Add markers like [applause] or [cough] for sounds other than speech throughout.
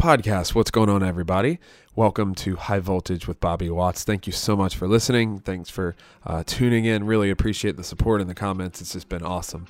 podcast. What's going on, everybody? Welcome to High Voltage with Bobby Watts. Thank you so much for listening. Thanks for uh, tuning in. Really appreciate the support in the comments. It's just been awesome.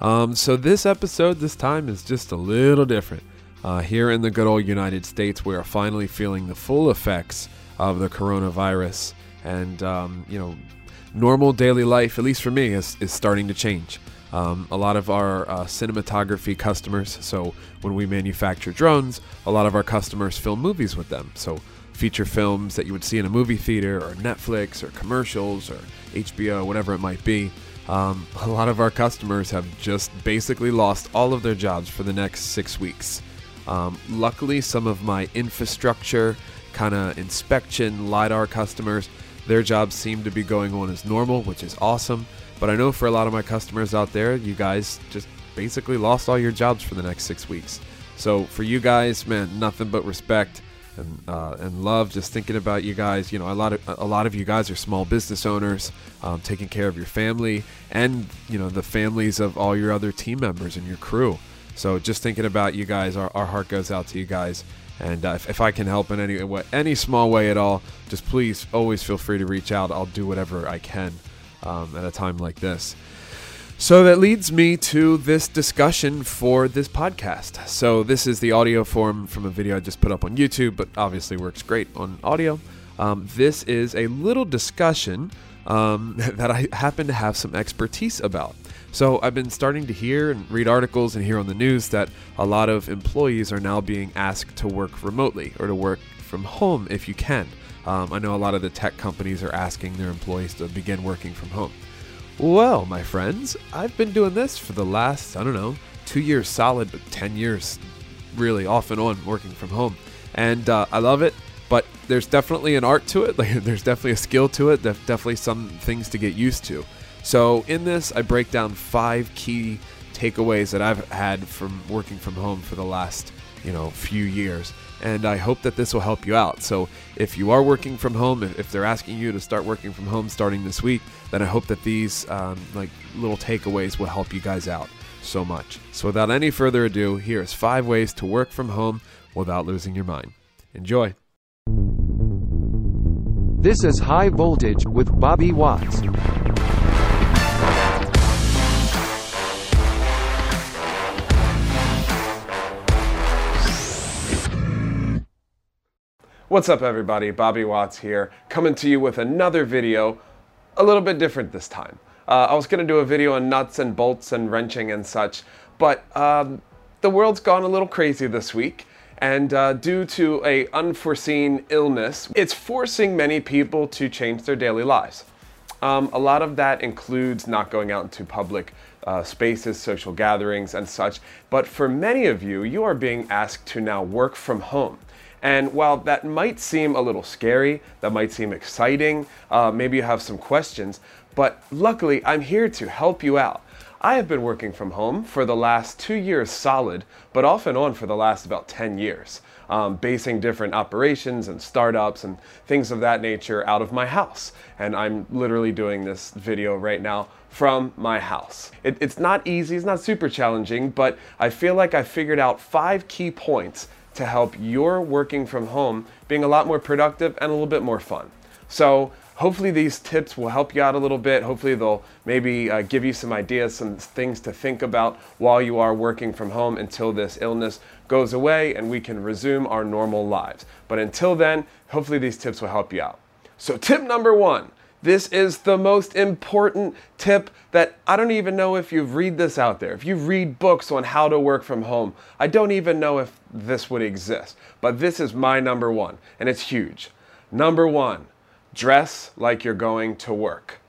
Um, so, this episode this time is just a little different. Uh, here in the good old United States, we are finally feeling the full effects of the coronavirus. And, um, you know, normal daily life, at least for me, is, is starting to change. Um, a lot of our uh, cinematography customers, so when we manufacture drones, a lot of our customers film movies with them. So feature films that you would see in a movie theater or Netflix or commercials or HBO, whatever it might be. Um, [laughs] a lot of our customers have just basically lost all of their jobs for the next six weeks. Um, luckily, some of my infrastructure, kind of inspection, LiDAR customers, their jobs seem to be going on as normal, which is awesome. But I know for a lot of my customers out there, you guys just basically lost all your jobs for the next six weeks. So for you guys, man, nothing but respect and uh, and love. Just thinking about you guys. You know, a lot of a lot of you guys are small business owners, um, taking care of your family and you know the families of all your other team members and your crew. So just thinking about you guys, our, our heart goes out to you guys. And uh, if, if I can help in any way, any small way at all, just please always feel free to reach out. I'll do whatever I can um, at a time like this. So that leads me to this discussion for this podcast. So this is the audio form from a video I just put up on YouTube, but obviously works great on audio. Um, this is a little discussion um, [laughs] that I happen to have some expertise about. So I've been starting to hear and read articles and hear on the news that a lot of employees are now being asked to work remotely or to work from home if you can. Um, I know a lot of the tech companies are asking their employees to begin working from home. Well, my friends, I've been doing this for the last, I don't know, two years solid, but 10 years really off and on working from home. And uh, I love it, but there's definitely an art to it. [laughs] Like, there's definitely a skill to it. There's definitely some things to get used to. So, in this, I break down five key takeaways that I've had from working from home for the last, you know, few years and I hope that this will help you out. So, if you are working from home, if they're asking you to start working from home starting this week, then I hope that these um, like little takeaways will help you guys out so much. So, without any further ado, here's five ways to work from home without losing your mind. Enjoy. This is High Voltage with Bobby Watts. What's up everybody, Bobby Watts here, coming to you with another video, a little bit different this time. Uh, I was going to do a video on nuts and bolts and wrenching and such, but um, the world's gone a little crazy this week, and uh, due to a unforeseen illness, it's forcing many people to change their daily lives. Um, a lot of that includes not going out into public uh, spaces, social gatherings, and such, but for many of you, you are being asked to now work from home. And while that might seem a little scary, that might seem exciting, uh, maybe you have some questions, but luckily I'm here to help you out. I have been working from home for the last two years solid, but off and on for the last about 10 years, um, basing different operations and startups and things of that nature out of my house. And I'm literally doing this video right now from my house. It, it's not easy, it's not super challenging, but I feel like I figured out five key points to help your working from home being a lot more productive and a little bit more fun. So hopefully these tips will help you out a little bit. Hopefully they'll maybe uh, give you some ideas, some things to think about while you are working from home until this illness goes away and we can resume our normal lives. But until then, hopefully these tips will help you out. So tip number one, this is the most important tip that I don't even know if you read this out there. If you read books on how to work from home, I don't even know if this would exist. But this is my number one, and it's huge. Number one, dress like you're going to work.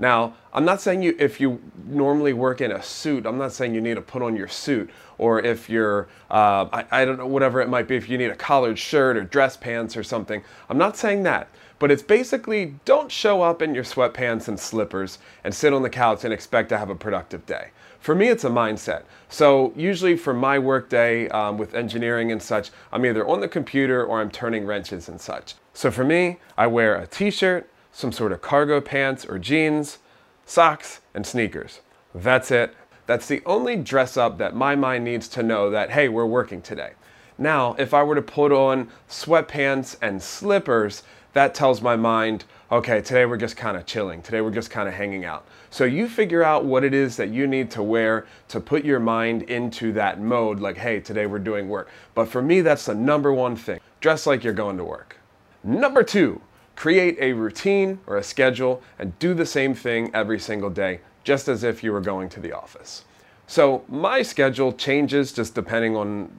Now, I'm not saying you, if you normally work in a suit, I'm not saying you need to put on your suit, or if you're, uh, I, I don't know, whatever it might be, if you need a collared shirt or dress pants or something. I'm not saying that but it's basically don't show up in your sweatpants and slippers and sit on the couch and expect to have a productive day. For me, it's a mindset. So usually for my workday um, with engineering and such, I'm either on the computer or I'm turning wrenches and such. So for me, I wear a t-shirt, some sort of cargo pants or jeans, socks, and sneakers. That's it. That's the only dress up that my mind needs to know that, hey, we're working today. Now, if I were to put on sweatpants and slippers, that tells my mind, okay, today we're just kind of chilling. Today we're just kind of hanging out. So you figure out what it is that you need to wear to put your mind into that mode, like, hey, today we're doing work. But for me, that's the number one thing. Dress like you're going to work. Number two, create a routine or a schedule and do the same thing every single day, just as if you were going to the office. So my schedule changes just depending on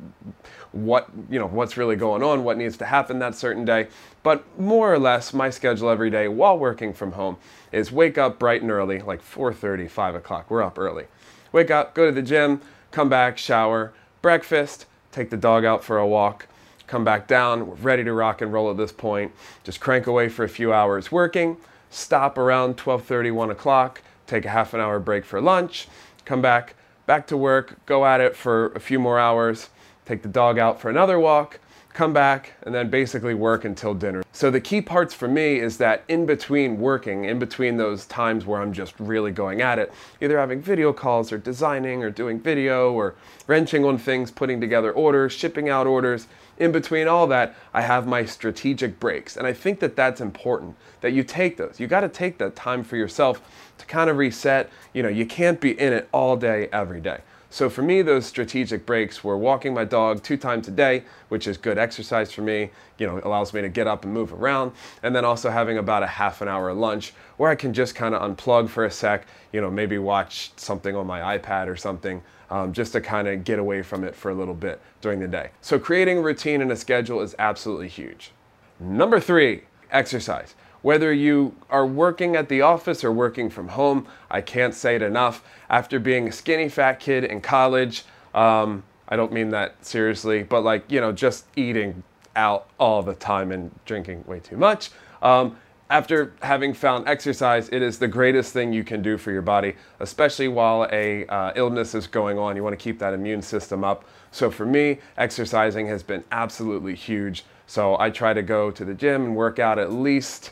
what you know what's really going on, what needs to happen that certain day. But more or less, my schedule every day while working from home is wake up bright and early, like 4:30, 5 o'clock. We're up early. Wake up, go to the gym, come back, shower, breakfast, take the dog out for a walk, come back down. We're ready to rock and roll at this point. Just crank away for a few hours working. Stop around 12:30, 1 o'clock. Take a half an hour break for lunch. Come back back to work, go at it for a few more hours, take the dog out for another walk, come back, and then basically work until dinner. So the key parts for me is that in between working, in between those times where I'm just really going at it, either having video calls or designing or doing video or wrenching on things, putting together orders, shipping out orders, in between all that, I have my strategic breaks. And I think that that's important that you take those. You got to take that time for yourself to kind of reset. You know, you can't be in it all day, every day. So for me, those strategic breaks were walking my dog two times a day, which is good exercise for me. You know, allows me to get up and move around. And then also having about a half an hour lunch where I can just kind of unplug for a sec, you know, maybe watch something on my iPad or something, um, just to kind of get away from it for a little bit during the day. So creating a routine and a schedule is absolutely huge. Number three, exercise. Whether you are working at the office or working from home, I can't say it enough. After being a skinny fat kid in college, um, I don't mean that seriously, but like, you know, just eating out all the time and drinking way too much. Um, after having found exercise, it is the greatest thing you can do for your body, especially while a uh, illness is going on. You want to keep that immune system up. So for me, exercising has been absolutely huge. So I try to go to the gym and work out at least,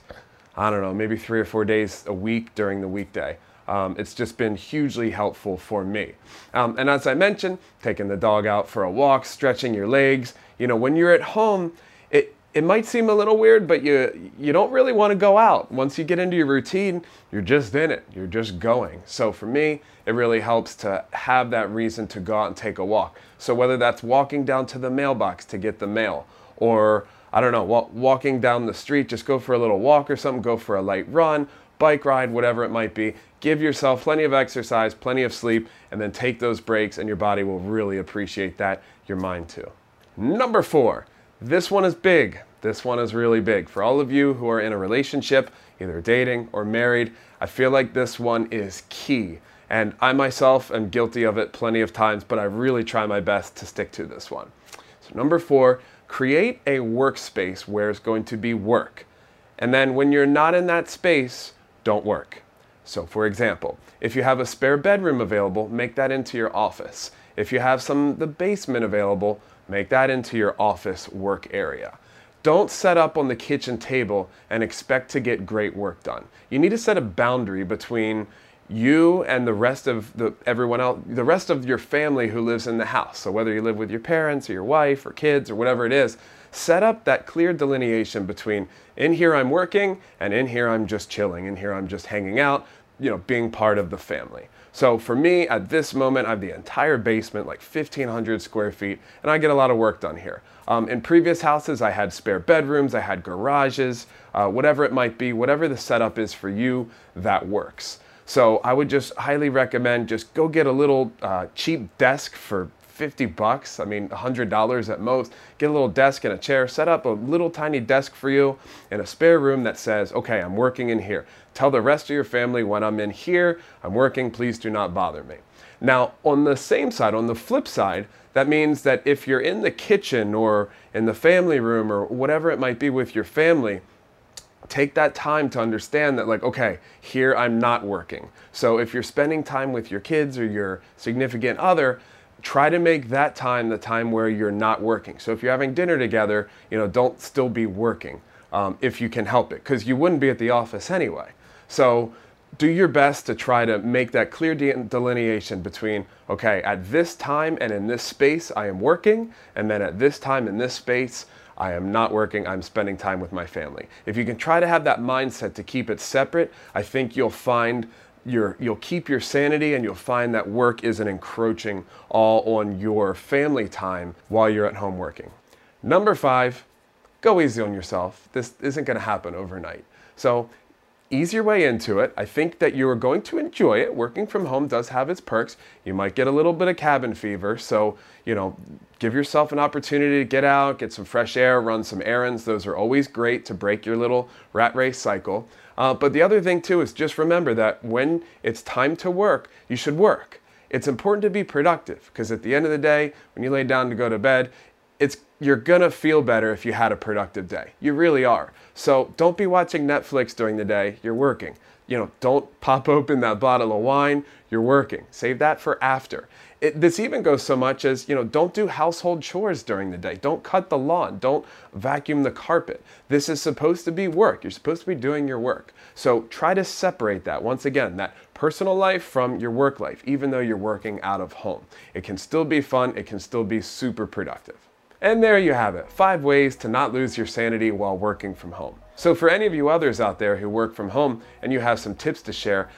I don't know, maybe three or four days a week during the weekday. Um, it's just been hugely helpful for me. Um, and as I mentioned, taking the dog out for a walk, stretching your legs. You know, when you're at home, it, might seem a little weird, but you, you don't really want to go out. Once you get into your routine, you're just in it. You're just going. So for me, it really helps to have that reason to go out and take a walk. So whether that's walking down to the mailbox to get the mail, or I don't know, walking down the street, just go for a little walk or something, go for a light run, bike ride, whatever it might be. Give yourself plenty of exercise, plenty of sleep, and then take those breaks, and your body will really appreciate that, your mind too. Number four, this one is big. This one is really big. For all of you who are in a relationship, either dating or married, I feel like this one is key. And I myself am guilty of it plenty of times, but I really try my best to stick to this one. So, number four, create a workspace where it's going to be work. And then when you're not in that space, don't work. So, for example, if you have a spare bedroom available, make that into your office. If you have some the basement available, make that into your office work area. Don't set up on the kitchen table and expect to get great work done. You need to set a boundary between you and the rest of the everyone else the rest of your family who lives in the house so whether you live with your parents or your wife or kids or whatever it is set up that clear delineation between in here I'm working and in here I'm just chilling in here I'm just hanging out you know being part of the family so for me at this moment I have the entire basement like 1500 square feet and I get a lot of work done here. Um, in previous houses I had spare bedrooms I had garages uh, whatever it might be whatever the setup is for you that works. So I would just highly recommend just go get a little uh, cheap desk for 50 bucks. I mean, $100 at most. Get a little desk and a chair. Set up a little tiny desk for you in a spare room that says, okay, I'm working in here. Tell the rest of your family when I'm in here, I'm working, please do not bother me. Now, on the same side, on the flip side, that means that if you're in the kitchen or in the family room or whatever it might be with your family, take that time to understand that like okay here i'm not working so if you're spending time with your kids or your significant other try to make that time the time where you're not working so if you're having dinner together you know don't still be working um, if you can help it because you wouldn't be at the office anyway so do your best to try to make that clear de- delineation between, okay, at this time and in this space, I am working, and then at this time in this space, I am not working, I'm spending time with my family. If you can try to have that mindset to keep it separate, I think you'll find you'll keep your sanity and you'll find that work isn't encroaching all on your family time while you're at home working. Number five, go easy on yourself. This isn't going to happen overnight. So ease your way into it. I think that you are going to enjoy it. Working from home does have its perks. You might get a little bit of cabin fever. So, you know, give yourself an opportunity to get out, get some fresh air, run some errands. Those are always great to break your little rat race cycle. Uh, but the other thing, too, is just remember that when it's time to work, you should work. It's important to be productive because at the end of the day, when you lay down to go to bed, it's you're gonna feel better if you had a productive day. You really are. So don't be watching Netflix during the day. You're working. You know, don't pop open that bottle of wine. You're working. Save that for after. It, this even goes so much as, you know, don't do household chores during the day. Don't cut the lawn. Don't vacuum the carpet. This is supposed to be work. You're supposed to be doing your work. So try to separate that. Once again, that personal life from your work life, even though you're working out of home. It can still be fun. It can still be super productive. And there you have it, five ways to not lose your sanity while working from home. So for any of you others out there who work from home and you have some tips to share,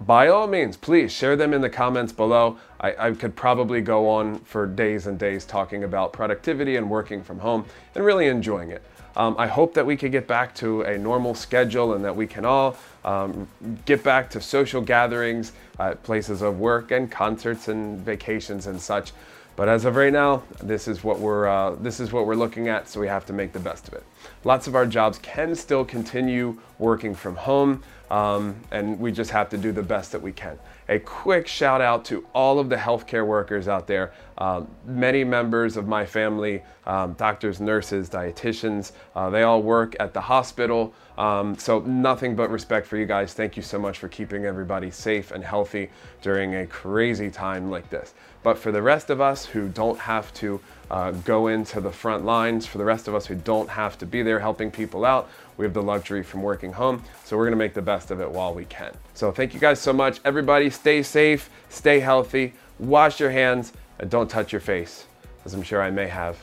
by all means, please share them in the comments below. I, I, could probably go on for days and days talking about productivity and working from home and really enjoying it. Um, I hope that we can get back to a normal schedule and that we can all um, get back to social gatherings, uh, places of work, and concerts and vacations and such. But as of right now, this is what we're uh, this is what we're looking at, so we have to make the best of it. Lots of our jobs can still continue working from home, um, and we just have to do the best that we can. A quick shout out to all of the healthcare workers out there. Uh, many members of my family, um, doctors, nurses, dietitians, uh, they all work at the hospital. Um, so nothing but respect for you guys. Thank you so much for keeping everybody safe and healthy during a crazy time like this. But for the rest of us who don't have to uh, go into the front lines, for the rest of us who don't have to be there helping people out, we have the luxury from working home. So we're gonna make the best of it while we can. So thank you guys so much. Everybody stay safe, stay healthy, wash your hands, and don't touch your face, as I'm sure I may have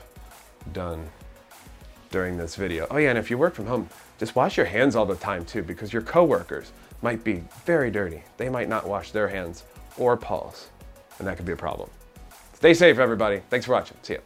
done during this video. Oh yeah, and if you work from home, just wash your hands all the time too, because your coworkers might be very dirty. They might not wash their hands or paws and that could be a problem. Stay safe, everybody. Thanks for watching. See ya.